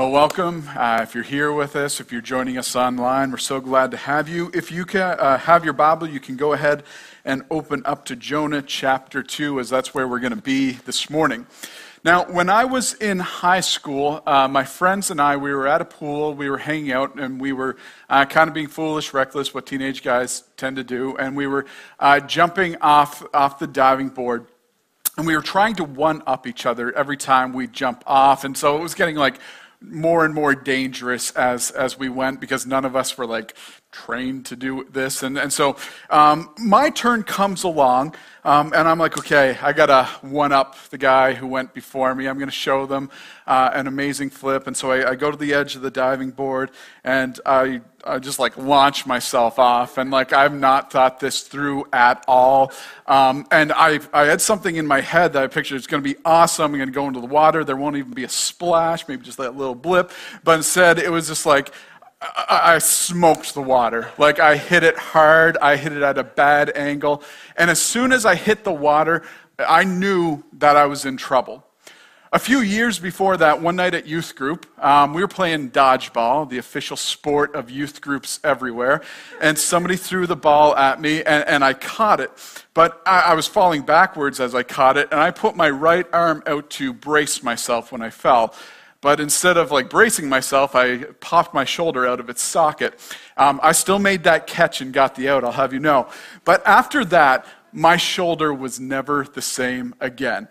Well, welcome. Uh, if you're here with us, if you're joining us online, we're so glad to have you. If you can, uh, have your Bible, you can go ahead and open up to Jonah chapter 2, as that's where we're going to be this morning. Now, when I was in high school, uh, my friends and I, we were at a pool, we were hanging out, and we were uh, kind of being foolish, reckless, what teenage guys tend to do, and we were uh, jumping off, off the diving board. And we were trying to one up each other every time we jump off. And so it was getting like more and more dangerous as, as we went because none of us were like trained to do this. And, and so um, my turn comes along, um, and I'm like, okay, I got to one up the guy who went before me. I'm going to show them uh, an amazing flip. And so I, I, go to the edge of the diving board, and I, I just like launch myself off. And like, I've not thought this through at all. Um, and I, I had something in my head that I pictured it's going to be awesome. I'm going to go into the water. There won't even be a splash, maybe just that little blip. But instead, it was just like, I, I smoked the water. Like I hit it hard, I hit it at a bad angle. And as soon as I hit the water, I knew that I was in trouble. A few years before that, one night at youth group, um, we were playing dodgeball, the official sport of youth groups everywhere, and somebody threw the ball at me, and, and I caught it. But I, I was falling backwards as I caught it, and I put my right arm out to brace myself when I fell. But instead of like bracing myself, I popped my shoulder out of its socket. Um, I still made that catch and got the out, I'll have you know. But after that, my shoulder was never the same again.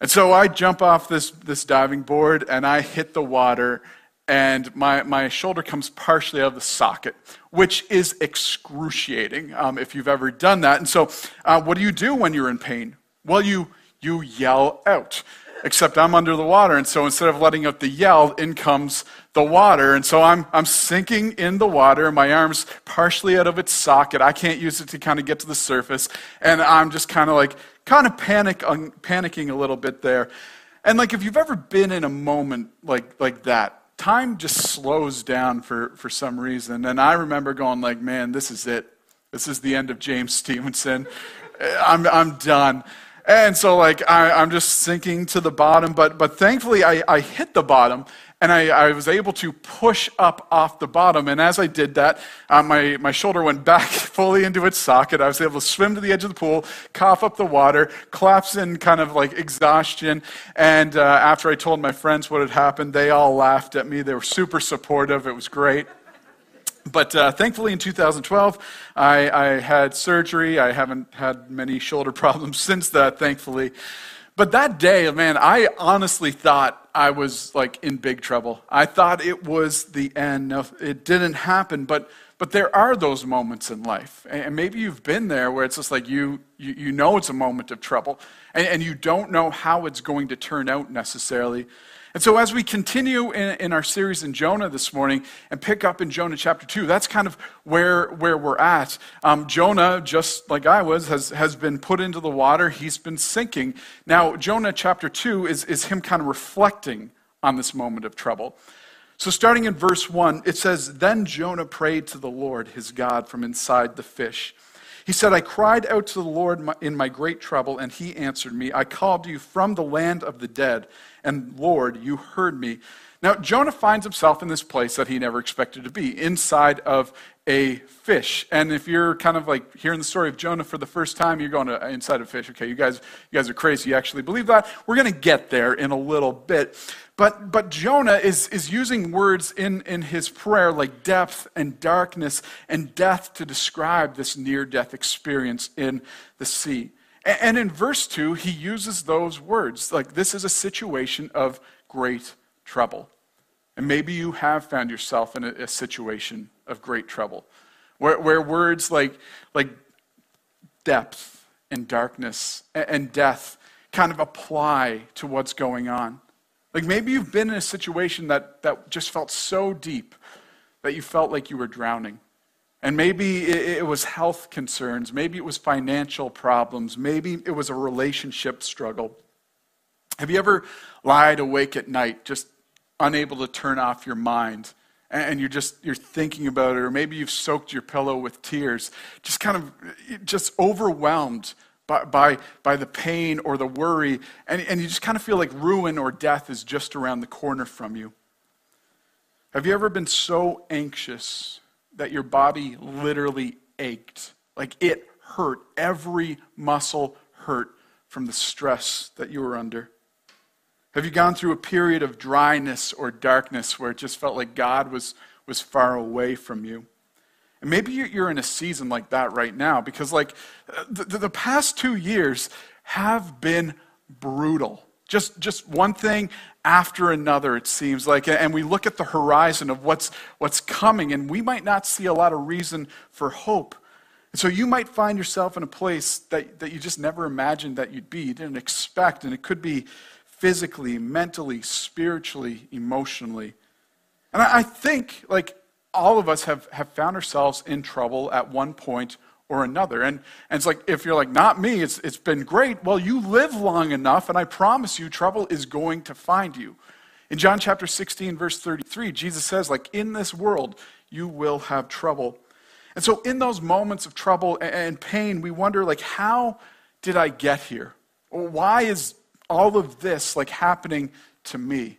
And so I jump off this, this diving board and I hit the water, and my, my shoulder comes partially out of the socket, which is excruciating um, if you've ever done that. And so, uh, what do you do when you're in pain? Well, you, you yell out except I'm under the water. And so instead of letting out the yell, in comes the water. And so I'm, I'm sinking in the water. My arm's partially out of its socket. I can't use it to kind of get to the surface. And I'm just kind of like, kind of panic, panicking a little bit there. And like, if you've ever been in a moment like, like that, time just slows down for, for some reason. And I remember going like, man, this is it. This is the end of James Stevenson. I'm, I'm done. And so, like, I, am just sinking to the bottom, but, but thankfully, I, I hit the bottom and I, I, was able to push up off the bottom. And as I did that, uh, my, my shoulder went back fully into its socket. I was able to swim to the edge of the pool, cough up the water, collapse in kind of like exhaustion. And uh, after I told my friends what had happened, they all laughed at me. They were super supportive. It was great. But uh, thankfully, in 2012, I, I, had surgery. I haven't had many shoulder problems since that, thankfully. But that day, man, I honestly thought I was like in big trouble. I thought it was the end. it didn't happen, but but there are those moments in life, and maybe you've been there where it's just like you you, you know it's a moment of trouble, and, and you don't know how it's going to turn out necessarily. And so, as we continue in, in, our series in Jonah this morning and pick up in Jonah chapter 2, that's kind of where, where we're at. Um, Jonah, just like I was, has, has been put into the water, he's been sinking. Now, Jonah chapter 2 is, is him kind of reflecting on this moment of trouble. So, starting in verse 1, it says, Then Jonah prayed to the Lord, his God, from inside the fish. He said, I cried out to the Lord in my great trouble, and he answered me. I called you from the land of the dead and Lord, you heard me. Now, Jonah finds himself in this place that he never expected to be, inside of a fish. And if you're kind of like hearing the story of Jonah for the first time, you're going to inside a fish. Okay, you guys, you guys are crazy. You actually believe that. We're going to get there in a little bit. But, but Jonah is, is using words in, in his prayer like depth and darkness and death to describe this near death experience in the sea. And in verse 2, he uses those words like this is a situation of great trouble. And maybe you have found yourself in a, a situation of great trouble where, where words like, like depth and darkness and death kind of apply to what's going on. Like maybe you've been in a situation that, that just felt so deep that you felt like you were drowning. And maybe it, was health concerns, maybe it was financial problems, maybe it was a relationship struggle. Have you ever lied awake at night, just unable to turn off your mind? And you're just you're thinking about it or maybe you've soaked your pillow with tears just kind of just overwhelmed by, by, by the pain or the worry and, and you just kind of feel like ruin or death is just around the corner from you Have you ever been so anxious that your body literally ached? Like it hurt, every muscle hurt from the stress that you were under? Have you gone through a period of dryness or darkness where it just felt like God was, was far away from you? And maybe you're in a season like that right now because, like, the, the past two years have been brutal. Just, just one thing after another, it seems like. And we look at the horizon of what's, what's coming, and we might not see a lot of reason for hope. And so you might find yourself in a place that, that you just never imagined that you'd be, you didn't expect. And it could be physically, mentally, spiritually, emotionally. And I, think, like, all of us have, have found ourselves in trouble at one point or another. And, and it's like, if you're like, not me, it's, it's been great. Well, you live long enough, and I promise you, trouble is going to find you. In John chapter 16, verse 33, Jesus says, like, in this world, you will have trouble. And so, in those moments of trouble and pain, we wonder, like, how did I get here? Why is all of this, like, happening to me?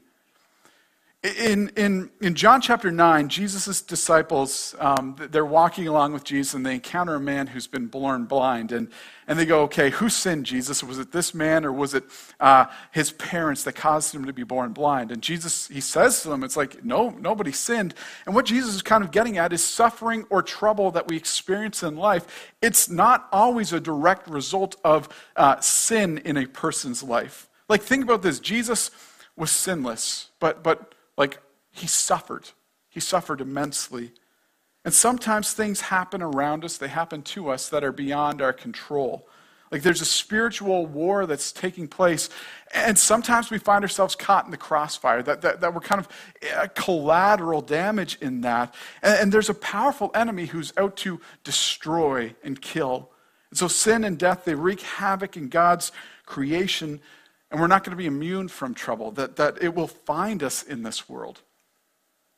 In, in, in John chapter 9, Jesus' disciples, um, they're walking along with Jesus and they encounter a man who's been born blind. And, and they go, okay, who sinned Jesus? Was it this man or was it uh, his parents that caused him to be born blind? And Jesus, he says to them, it's like, no, nobody sinned. And what Jesus is kind of getting at is suffering or trouble that we experience in life. It's not always a direct result of uh, sin in a person's life. Like, think about this Jesus was sinless, but, but like, he suffered. He suffered immensely. And sometimes things happen around us, they happen to us that are beyond our control. Like there's a spiritual war that's taking place. And sometimes we find ourselves caught in the crossfire, that, that, that we're kind of uh, collateral damage in that. And, and there's a powerful enemy who's out to destroy and kill. And so sin and death, they wreak havoc in God's creation. And we're not going to be immune from trouble, that, that it will find us in this world.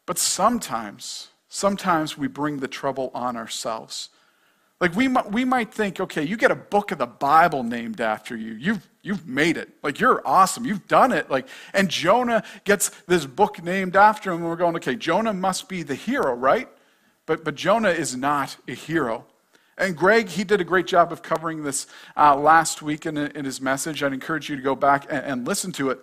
But sometimes, sometimes we bring the trouble on ourselves. Like we, we might think, okay, you get a book of the Bible named after you. You've, you've made it. Like you're awesome. You've done it. Like, and Jonah gets this book named after him, and we're going, okay, Jonah must be the hero, right? But, but Jonah is not a hero. And Greg, he did a great job of covering this uh, last week in, in, his message. I'd encourage you to go back and, and listen to it.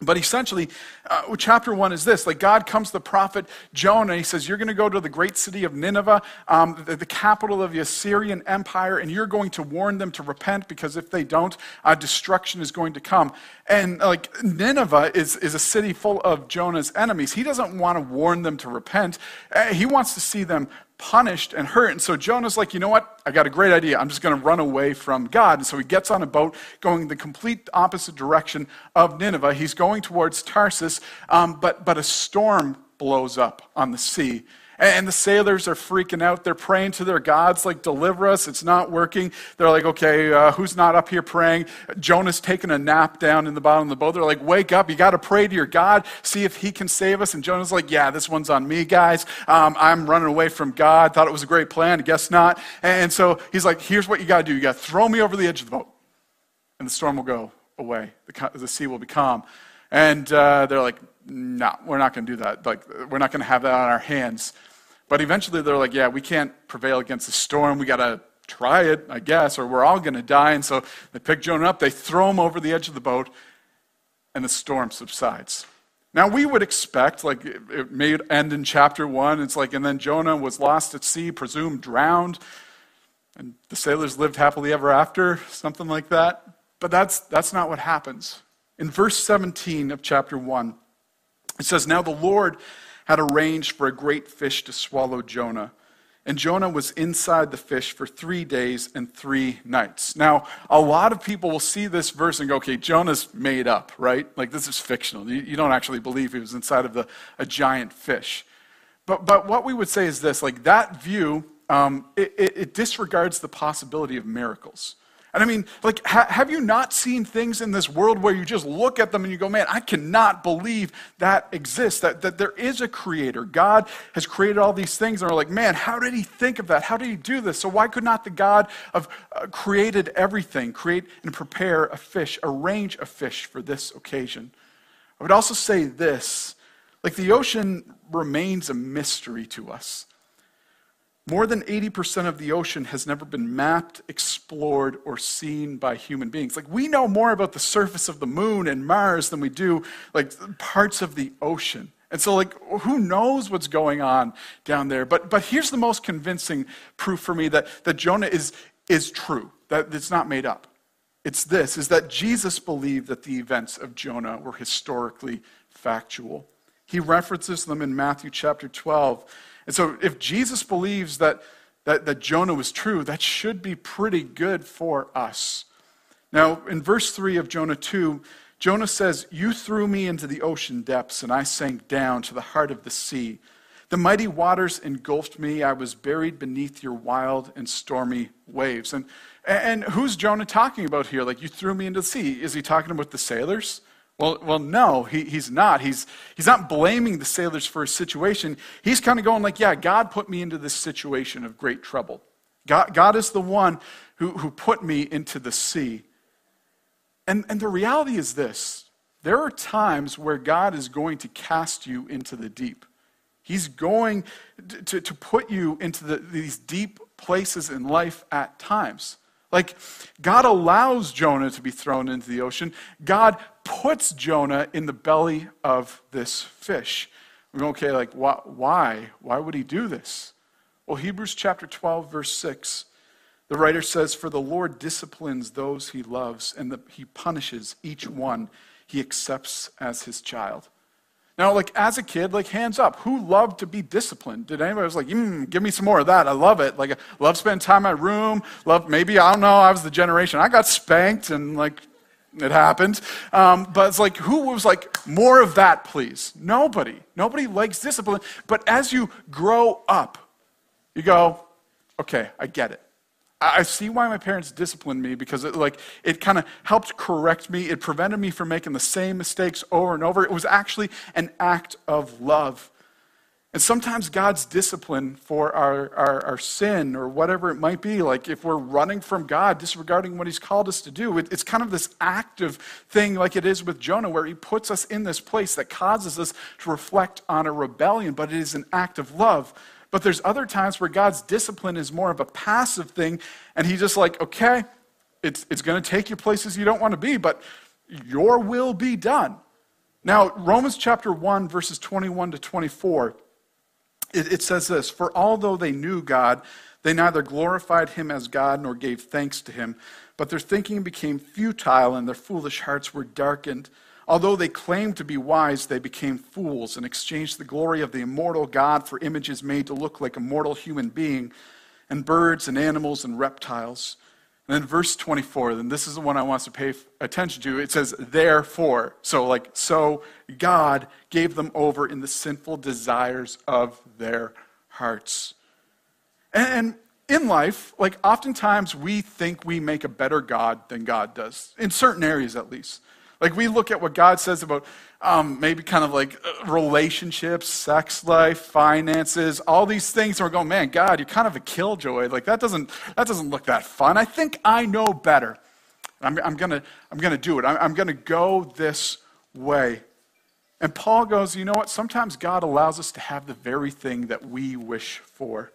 But essentially, uh, chapter one is this like God comes to the prophet Jonah. He says, You're going to go to the great city of Nineveh, um, the, the, capital of the Assyrian Empire, and you're going to warn them to repent because if they don't, uh, destruction is going to come. And like Nineveh is, is a city full of Jonah's enemies. He doesn't want to warn them to repent, uh, he wants to see them punished and hurt. And so Jonah's like, you know what? I got a great idea. I'm just going to run away from God. And so he gets on a boat going the complete opposite direction of Nineveh. He's going towards Tarsus, um, but, but a storm blows up on the sea. And the sailors are freaking out. They're praying to their gods, like, deliver us. It's not working. They're like, okay, uh, who's not up here praying? Jonah's taking a nap down in the bottom of the boat. They're like, wake up. You got to pray to your God, see if he can save us. And Jonah's like, yeah, this one's on me, guys. Um, I'm running away from God. Thought it was a great plan. Guess not. And so he's like, here's what you got to do. You got to throw me over the edge of the boat, and the storm will go away. The, the sea will be calm. And uh, they're like, no, we're not going to do that. Like, we're not going to have that on our hands. But eventually they're like, yeah, we can't prevail against the storm. We got to try it, I guess, or we're all going to die. And so they pick Jonah up, they throw him over the edge of the boat, and the storm subsides. Now, we would expect, like, it may end in chapter one. It's like, and then Jonah was lost at sea, presumed drowned, and the sailors lived happily ever after, something like that. But that's, that's not what happens. In verse 17 of chapter 1, it says, Now the Lord had arranged for a great fish to swallow Jonah. And Jonah was inside the fish for three days and three nights. Now, a lot of people will see this verse and go, okay, Jonah's made up, right? Like, this is fictional. You, you don't actually believe he was inside of the, a giant fish. But, but what we would say is this like, that view, um, it, it, it disregards the possibility of miracles. And I mean, like, ha- have you not seen things in this world where you just look at them and you go, man, I cannot believe that exists, that, that there is a creator. God has created all these things. And we're like, man, how did he think of that? How did he do this? So why could not the God of uh, created everything create and prepare a fish, arrange a fish for this occasion? I would also say this Like the ocean remains a mystery to us. More than 80% of the ocean has never been mapped, explored, or seen by human beings. Like, we know more about the surface of the moon and Mars than we do, like, parts of the ocean. And so, like, who knows what's going on down there? But, but here's the most convincing proof for me that, that Jonah is, is true, that it's not made up. It's this, is that Jesus believed that the events of Jonah were historically factual. He references them in Matthew chapter 12. And so, if Jesus believes that, that, that Jonah was true, that should be pretty good for us. Now, in verse 3 of Jonah 2, Jonah says, You threw me into the ocean depths, and I sank down to the heart of the sea. The mighty waters engulfed me. I was buried beneath your wild and stormy waves. And, and who's Jonah talking about here? Like, you threw me into the sea. Is he talking about the sailors? Well, well no, he, he's not. He's, he's not blaming the sailors for his situation. He's kind of going like, yeah, God put me into this situation of great trouble. God, God is the one who, who put me into the sea. And, and the reality is this there are times where God is going to cast you into the deep. He's going to, to put you into the, these deep places in life at times. Like, God allows Jonah to be thrown into the ocean. God puts Jonah in the belly of this fish. We go, okay, like, why? Why would he do this? Well, Hebrews chapter 12, verse 6, the writer says, For the Lord disciplines those he loves, and the, he punishes each one he accepts as his child. Now, like as a kid, like hands up, who loved to be disciplined? Did anybody was like, mm, give me some more of that? I love it. Like, I love spending time in my room. Love maybe I don't know. I was the generation I got spanked and like it happened. Um, but it's like, who was like more of that, please? Nobody. Nobody likes discipline. But as you grow up, you go, okay, I get it. I see why my parents disciplined me because it like it kind of helped correct me. It prevented me from making the same mistakes over and over. It was actually an act of love. And sometimes God's discipline for our, our, our, sin or whatever it might be, like if we're running from God, disregarding what He's called us to do, it, it's kind of this active thing, like it is with Jonah, where He puts us in this place that causes us to reflect on a rebellion, but it is an act of love. But there's other times where God's discipline is more of a passive thing, and He's just like, okay, it's, it's going to take you places you don't want to be, but your will be done. Now, Romans chapter 1, verses 21 to 24, it, it says this For although they knew God, they neither glorified him as God nor gave thanks to him, but their thinking became futile and their foolish hearts were darkened. Although they claimed to be wise, they became fools and exchanged the glory of the immortal God for images made to look like a mortal human being, and birds and animals and reptiles. And then verse 24, then this is the one I want us to pay attention to. It says, therefore. So, like, so God gave them over in the sinful desires of their hearts. And in life, like, oftentimes we think we make a better God than God does, in certain areas at least. Like we look at what God says about um, maybe kind of like uh, relationships, sex life, finances, all these things, and we're going, man, God, you're kind of a killjoy. Like that doesn't that doesn't look that fun. I think I know better. I'm, I'm gonna I'm gonna do it. I'm, I'm gonna go this way. And Paul goes, you know what? Sometimes God allows us to have the very thing that we wish for.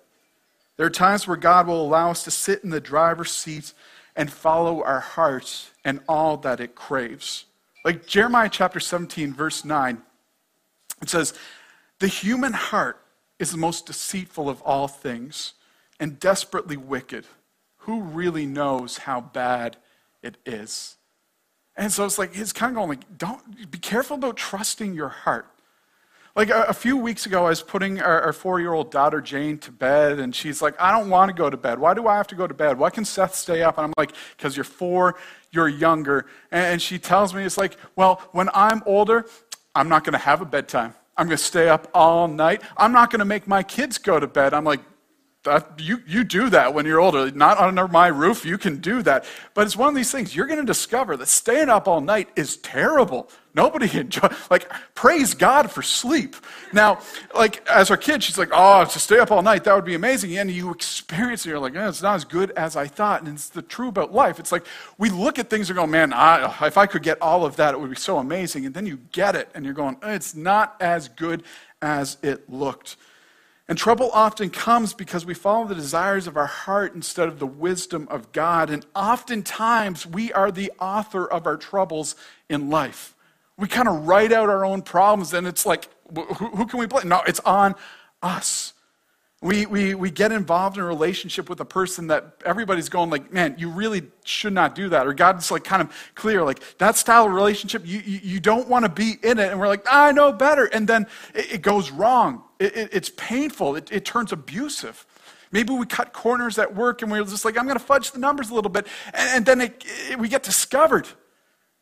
There are times where God will allow us to sit in the driver's seat and follow our hearts and all that it craves. Like Jeremiah chapter 17, verse 9, it says, The human heart is the most deceitful of all things and desperately wicked. Who really knows how bad it is? And so it's like, he's kind of going like, don't, be careful about trusting your heart. Like a, a few weeks ago, I was putting our, our four year old daughter Jane to bed, and she's like, I don't want to go to bed. Why do I have to go to bed? Why can Seth stay up? And I'm like, because you're four, you're younger. And she tells me, it's like, well, when I'm older, I'm not going to have a bedtime. I'm going to stay up all night. I'm not going to make my kids go to bed. I'm like, that, you, you do that when you're older. Not under my roof, you can do that. But it's one of these things you're going to discover that staying up all night is terrible. Nobody enjoy like praise God for sleep. Now, like as our kid, she's like, "Oh, to stay up all night, that would be amazing." And you experience it, you're like, eh, "It's not as good as I thought." And it's the true about life. It's like we look at things and go, "Man, I, if I could get all of that, it would be so amazing." And then you get it, and you're going, "It's not as good as it looked." And trouble often comes because we follow the desires of our heart instead of the wisdom of God. And oftentimes we are the author of our troubles in life. We kind of write out our own problems, and it's like, who, who can we blame? No, it's on us. We, we, we get involved in a relationship with a person that everybody's going like, man, you really should not do that. Or God's like kind of clear, like that style of relationship, you, you, you don't want to be in it. And we're like, I know better. And then it, it goes wrong. It, it, it's painful. It, it turns abusive. Maybe we cut corners at work and we're just like, I'm going to fudge the numbers a little bit. And, and then we get discovered.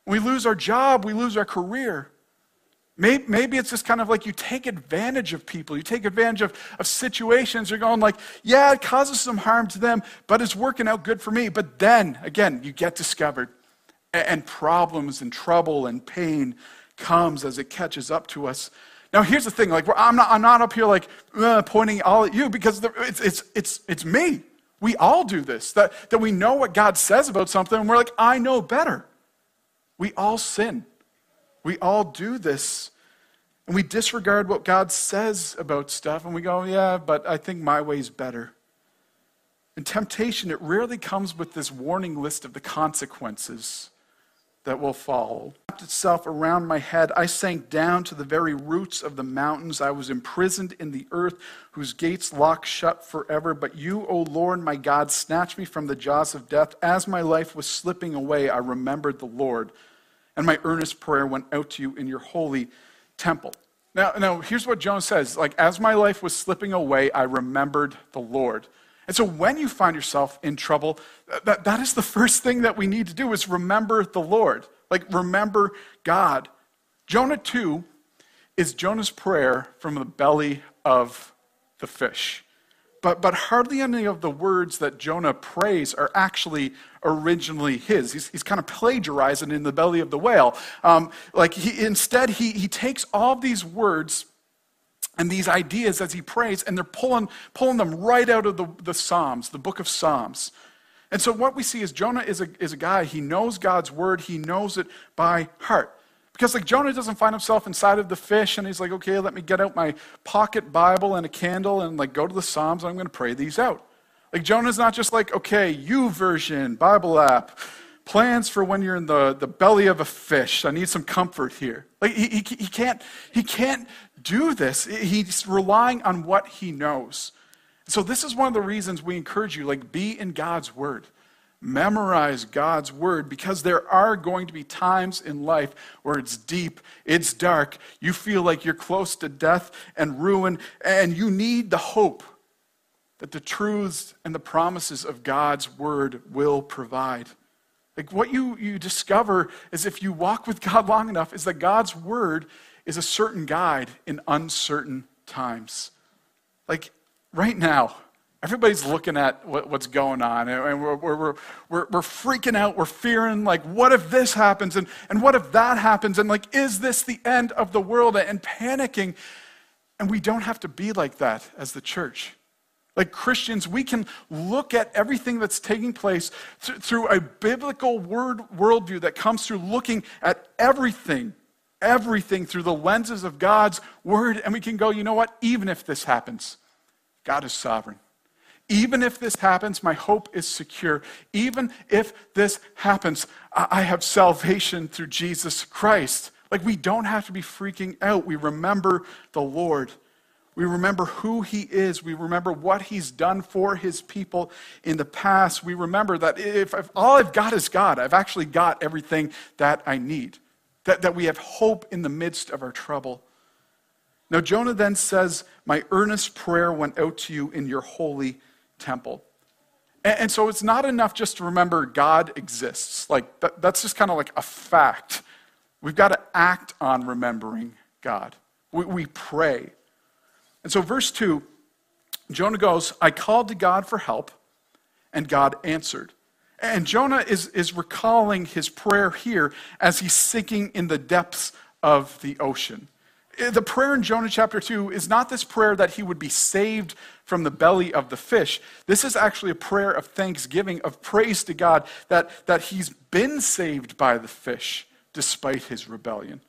We lose our job, we lose our career. Maybe, it's just kind of like you take advantage of people. You take advantage of, of situations. You're going like, yeah, it causes some harm to them, but it's working out good for me. But then, again, you get discovered. And, and problems and trouble and pain comes as it catches up to us. Now, here's the thing. Like, I'm not, I'm not up here like uh, pointing all at you because it's, it's, it's, it's me. We all do this. That, that we know what God says about something and we're like, I know better. We all sin. We all do this. And we disregard what God says about stuff and we go, yeah, but I think my way's better. And temptation, it rarely comes with this warning list of the consequences that will follow. Wrapped itself around my head. I sank down to the very roots of the mountains. I was imprisoned in the earth, whose gates lock shut forever. But you, O Lord, my God, snatched me from the jaws of death. As my life was slipping away, I remembered the Lord, and my earnest prayer went out to you in your holy temple. Now, now here's what Jonah says like, as my life was slipping away, I remembered the Lord. And so when you find yourself in trouble, that, that is the first thing that we need to do is remember the Lord. Like remember God. Jonah 2 is Jonah's prayer from the belly of the fish. But, but hardly any of the words that Jonah prays are actually originally his. He's, he's kind of plagiarizing in the belly of the whale. Um, like he, instead, he, he takes all these words and these ideas as he prays, and they're pulling, pulling them right out of the, the Psalms, the book of Psalms. And so what we see is Jonah is a, is a guy, he knows God's word, he knows it by heart. Because like Jonah doesn't find himself inside of the fish and he's like, okay, let me get out my pocket Bible and a candle and like go to the Psalms and I'm going to pray these out. Like Jonah's not just like, okay, YouVersion, Bible app, plans for when you're in the, the belly of a fish. I need some comfort here. Like he, he, he, can't, he can't do this. He's relying on what he knows. So this is one of the reasons we encourage you, like, be in God's word. Memorize God's word because there are going to be times in life where it's deep, it's dark, you feel like you're close to death and ruin, and you need the hope that the truths and the promises of God's word will provide. Like what you, you discover is if you walk with God long enough, is that God's word is a certain guide in uncertain times. Like right now, everybody's looking at what, what's going on and we're, we're, we're, we're, freaking out. We're fearing, like, what if this happens and, and what if that happens? And, like, is this the end of the world? And panicking. And we don't have to be like that as the church. Like Christians, we can look at everything that's taking place th- through a biblical word, worldview that comes through looking at everything everything through the lenses of God's word, and we can go, you know what? Even if this happens, God is sovereign. Even if this happens, my hope is secure. Even if this happens, I have salvation through Jesus Christ. Like we don't have to be freaking out. We remember the Lord. We remember who He is. We remember what He's done for His people in the past. We remember that if, if all I've got is God, I've actually got everything that I need that, that we have hope in the midst of our trouble. Now, Jonah then says, My earnest prayer went out to you in your holy temple. And, and so it's not enough just to remember God exists. Like, that, that's just kind of like a fact. We've got to act on remembering God. We, we pray. And so, verse 2 Jonah goes, I called to God for help, and God answered. And Jonah is, is recalling his prayer here as he's sinking in the depths of the ocean. Eh, the prayer in Jonah chapter 2 is not this prayer that he would be saved from the belly of the fish. This is actually a prayer of thanksgiving, of praise to God that, that he's been saved by the fish despite his rebellion.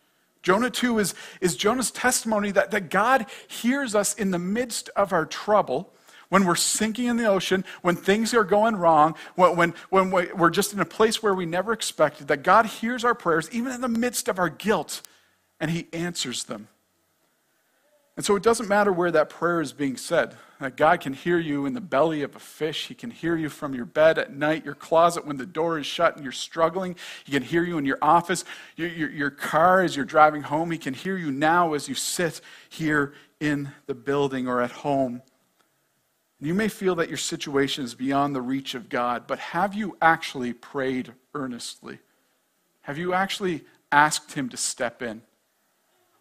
Jonah 2 is, is Jonah's testimony that, that God hears us in the midst of our trouble, when we're sinking in the ocean, when things are going wrong, when, when, when we're just in a place where we never expected, that God hears our prayers even in the midst of our guilt, and He answers them. And so it doesn't matter where that prayer is being said. That God can hear you in the belly of a fish. He can hear you from your bed at night, your closet when the door is shut and you're struggling. He can hear you in your office, your, your, your car as you're driving home. He can hear you now as you sit here in the building or at home. You may feel that your situation is beyond the reach of God, but have you actually prayed earnestly? Have you actually asked Him to step in?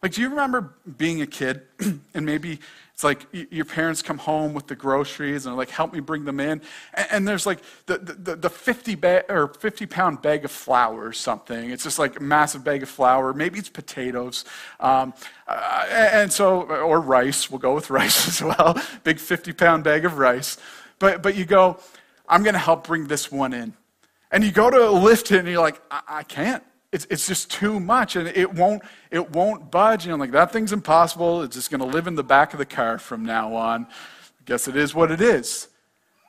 Like, do you remember being a kid and maybe it's like your parents come home with the groceries and like, help me bring them in. And, there's like the, the, the 50, ba- or 50 pound bag of flour or something. It's just like a massive bag of flour. Maybe it's potatoes. Um, uh, and so, or rice. We'll go with rice as well. Big 50 pound bag of rice. But, but you go, I'm going to help bring this one in. And you go to lift it and you're like, I, I can't it's, it's just too much and it won't, it won't budge. You know, like that thing's impossible. It's just going to live in the back of the car from now on. I guess it is what it is.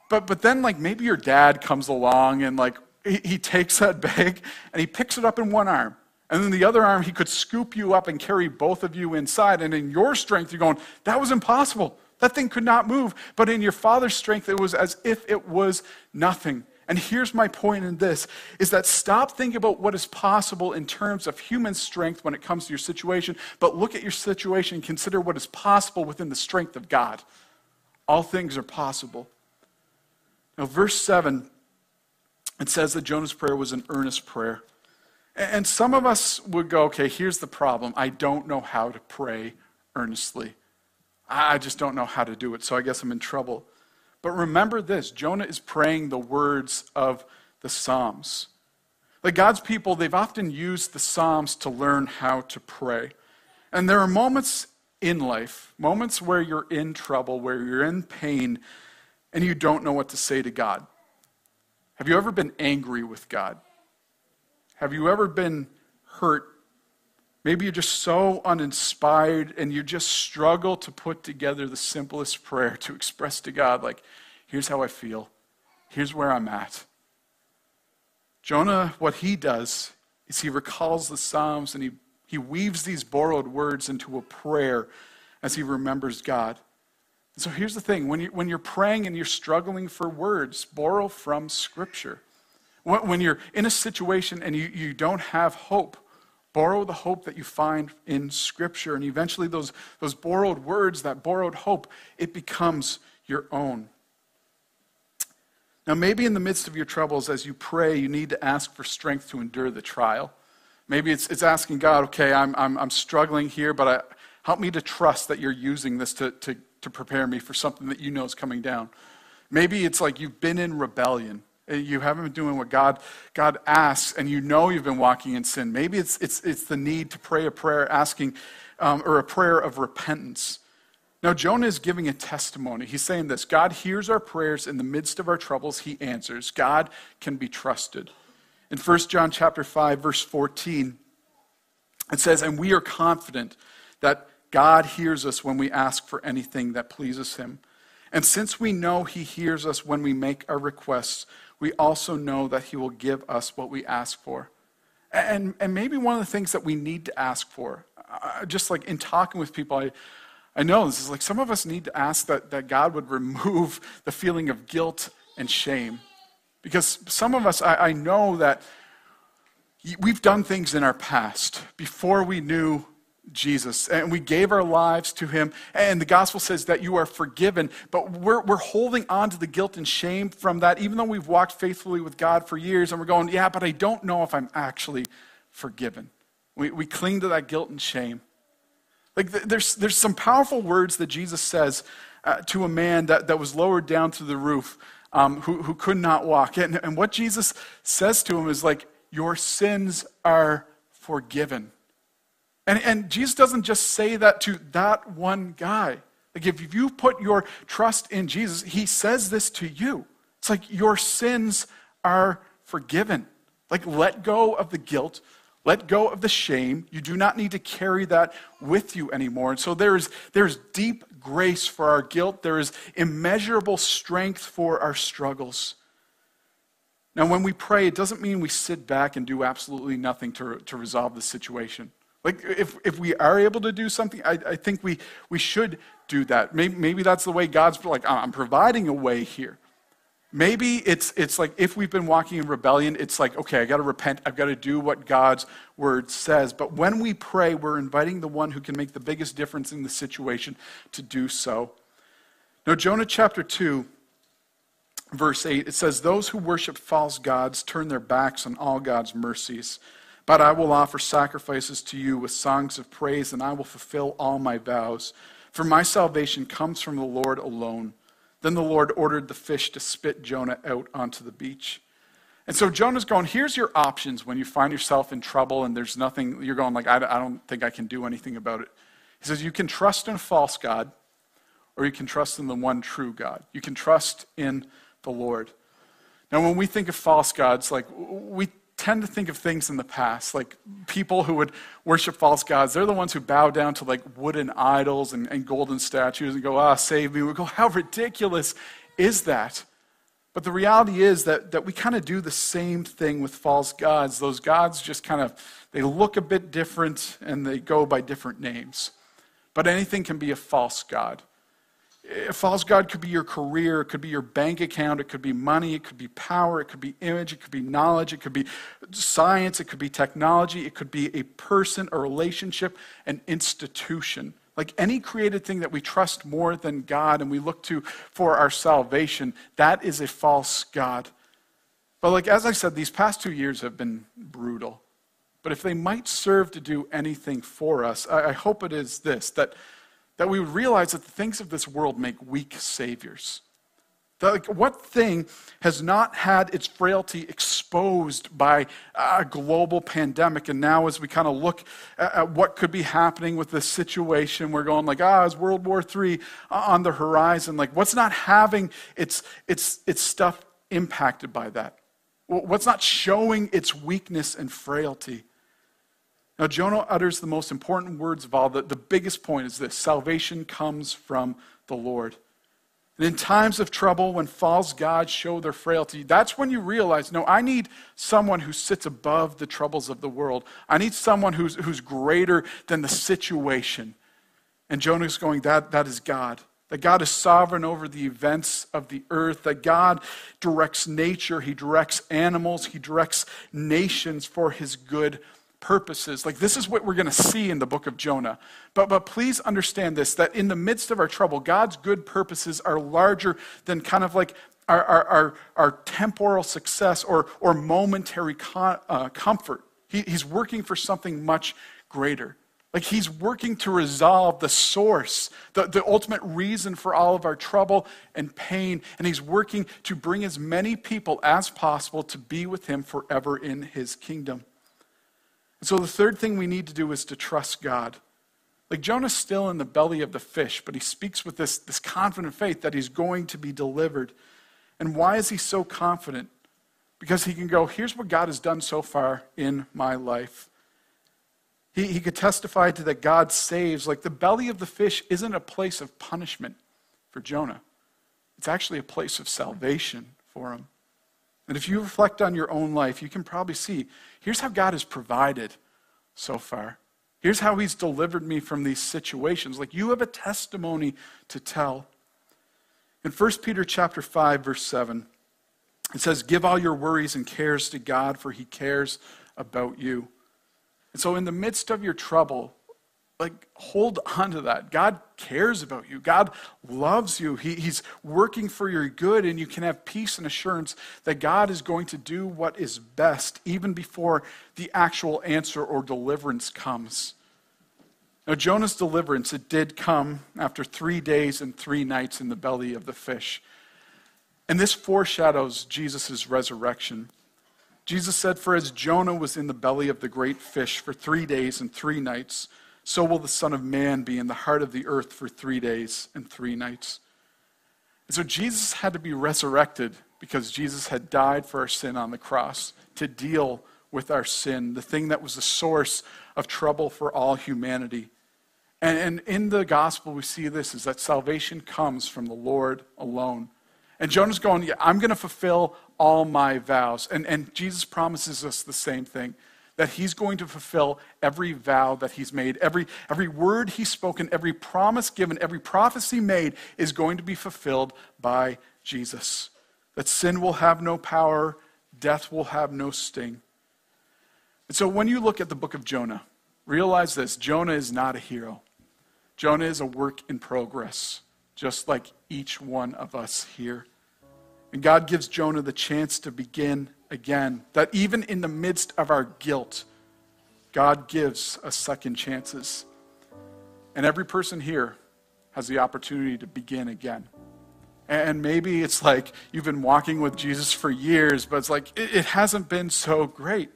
But, but then, like, maybe your dad comes along and, like, he, he takes that bag and he picks it up in one arm. And then the other arm, he could scoop you up and carry both of you inside. And in your strength, you're going, that was impossible. That thing could not move. But in your father's strength, it was as if it was nothing. And here's my point in this is that stop thinking about what is possible in terms of human strength when it comes to your situation, but look at your situation and consider what is possible within the strength of God. All things are possible. Now, verse 7, it says that Jonah's prayer was an earnest prayer. And some of us would go, okay, here's the problem. I don't know how to pray earnestly. I just don't know how to do it, so I guess I'm in trouble. But remember this Jonah is praying the words of the Psalms. Like God's people, they've often used the Psalms to learn how to pray. And there are moments in life, moments where you're in trouble, where you're in pain, and you don't know what to say to God. Have you ever been angry with God? Have you ever been hurt? Maybe you're just so uninspired and you just struggle to put together the simplest prayer to express to God, like, here's how I feel, here's where I'm at. Jonah, what he does is he recalls the Psalms and he, he weaves these borrowed words into a prayer as he remembers God. And so here's the thing when, you, when you're praying and you're struggling for words, borrow from Scripture. When, you're in a situation and you, you don't have hope, borrow the hope that you find in Scripture. And eventually, those, those borrowed words, that borrowed hope, it becomes your own. Now, maybe in the midst of your troubles, as you pray, you need to ask for strength to endure the trial. Maybe it's, it's asking God, okay, I'm, I'm, I'm struggling here, but I, help me to trust that you're using this to, to, to prepare me for something that you know is coming down. Maybe it's like you've been in rebellion. You haven't been doing what God, God asks, and you know you've been walking in sin. Maybe it's, it's, it's the need to pray a prayer asking, um, or a prayer of repentance. Now, Jonah is giving a testimony. He's saying this God hears our prayers in the midst of our troubles, he answers. God can be trusted. In 1 John chapter 5, verse 14, it says, And we are confident that God hears us when we ask for anything that pleases him. And since we know he hears us when we make our requests, we also know that he will give us what we ask for. And, and maybe one of the things that we need to ask for, uh, just like in talking with people, I, I know this is like some of us need to ask that, that God would remove the feeling of guilt and shame. Because some of us, I, I know that we've done things in our past before we knew Jesus and we gave our lives to him. And the gospel says that you are forgiven, but we're, we're holding on to the guilt and shame from that, even though we've walked faithfully with God for years. And we're going, yeah, but I don't know if I'm actually forgiven. We, we cling to that guilt and shame. Like there's, there's some powerful words that Jesus says uh, to a man that, that was lowered down to the roof um, who, who could not walk. And, and what Jesus says to him is like, Your sins are forgiven. And, and Jesus doesn't just say that to that one guy. Like, if you put your trust in Jesus, he says this to you. It's like, Your sins are forgiven. Like, let go of the guilt, let go of the shame. You do not need to carry that with you anymore. And so there's, there's deep grace for our guilt, there is immeasurable strength for our struggles. Now, when we pray, it doesn't mean we sit back and do absolutely nothing to, to resolve the situation. Like, if, if we are able to do something, I, I think we, we should do that. Maybe, maybe that's the way God's like, ah, I'm providing a way here. Maybe it's, it's like if we've been walking in rebellion, it's like, okay, I got to repent. I've got to do what God's word says. But when we pray, we're inviting the one who can make the biggest difference in the situation to do so. Now, Jonah chapter 2, verse 8, it says, Those who worship false gods turn their backs on all God's mercies. But I will offer sacrifices to you with songs of praise, and I will fulfill all my vows. For my salvation comes from the Lord alone. Then the Lord ordered the fish to spit Jonah out onto the beach. And so Jonah's going, here's your options when you find yourself in trouble and there's nothing, you're going like, I, I don't think I can do anything about it. He says, you can trust in a false God or you can trust in the one true God. You can trust in the Lord. Now, when we think of false gods, like we tend to think of things in the past, like people who would worship false gods. They're the ones who bow down to like wooden idols and, and golden statues and go, ah, save me. We go, how ridiculous is that? But the reality is that, that we kind of do the same thing with false gods. Those gods just kind of, they look a bit different and they go by different names. But anything can be a false god. A false God could be your career, it could be your bank account, it could be money, it could be power, it could be image, it could be knowledge, it could be science, it could be technology, it could be a person, a relationship, an institution. Like any created thing that we trust more than God and we look to for our salvation, that is a false God. But, like, as I said, these past two years have been brutal. But if they might serve to do anything for us, I, hope it is this that that we would realize that the things of this world make weak saviors. That, like, what thing has not had its frailty exposed by a global pandemic? And now, as we kind of look at, at, what could be happening with this situation, we're going like, ah, is World War III on the horizon? Like, what's not having its, its, its stuff impacted by that? What's not showing its weakness and frailty? Now, Jonah utters the most important words of all. The, the biggest point is this salvation comes from the Lord. And in times of trouble, when false gods show their frailty, that's when you realize no, I need someone who sits above the troubles of the world. I need someone who's, who's greater than the situation. And Jonah's going, that, that is God. That God is sovereign over the events of the earth, that God directs nature, He directs animals, He directs nations for His good purposes. Like, this is what we're going to see in the book of Jonah. But, but please understand this that in the midst of our trouble, God's good purposes are larger than kind of like our, our, our, our temporal success or, or momentary con, uh, comfort. He, he's working for something much greater. Like he's working to resolve the source, the, the ultimate reason for all of our trouble and pain. And he's working to bring as many people as possible to be with him forever in his kingdom. So the third thing we need to do is to trust God. Like Jonah's still in the belly of the fish, but he speaks with this, this confident faith that he's going to be delivered. And why is he so confident? Because he can go, here's what God has done so far in my life. He, he could testify to that God saves. Like the belly of the fish isn't a place of punishment for Jonah, it's actually a place of salvation for him. And if you reflect on your own life, you can probably see here's how God has provided so far. Here's how he's delivered me from these situations. Like you have a testimony to tell. In 1 Peter chapter 5 verse 7, it says, "Give all your worries and cares to God, for he cares about you." And so in the midst of your trouble, like hold on to that god cares about you god loves you he, he's working for your good and you can have peace and assurance that god is going to do what is best even before the actual answer or deliverance comes Now, Jonah's deliverance, it did come after three days and three nights in the belly of the fish. And this foreshadows Jesus' resurrection. Jesus said, For as Jonah was in the belly of the great fish for three days and three nights, so will the Son of Man be in the heart of the earth for three days and three nights. And so Jesus had to be resurrected because Jesus had died for our sin on the cross to deal with our sin, the thing that was the source of trouble for all humanity. And, and in the gospel, we see this is that salvation comes from the Lord alone. And Jonah's going, Yeah, I'm going to fulfill all my vows. And, and Jesus promises us the same thing that he's going to fulfill every vow that he's made. Every, every word he's spoken, every promise given, every prophecy made is going to be fulfilled by Jesus. That sin will have no power, death will have no sting. And so when you look at the book of Jonah, realize this Jonah is not a hero. Jonah is a work in progress, just like each one of us here. And God gives Jonah the chance to begin again. That even in the midst of our guilt, God gives us second chances. And every person here has the opportunity to begin again. And maybe it's like you've been walking with Jesus for years, but it's like it, hasn't been so great.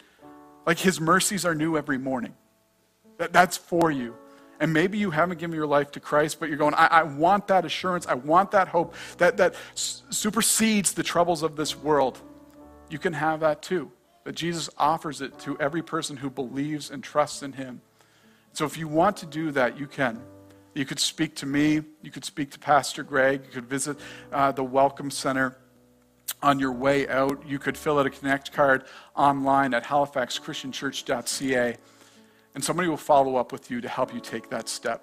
Like his mercies are new every morning. That, that's for you. And maybe you haven't given your life to Christ, but you're going, I, I want that assurance. I want that hope that, that supersedes the troubles of this world. You can have that too. But Jesus offers it to every person who believes and trusts in him. So if you want to do that, you can. You could speak to me. You could speak to Pastor Greg. You could visit uh, the Welcome Center on your way out. You could fill out a Connect card online at halifaxchristianchurch.ca and somebody will follow up with you to help you take that step.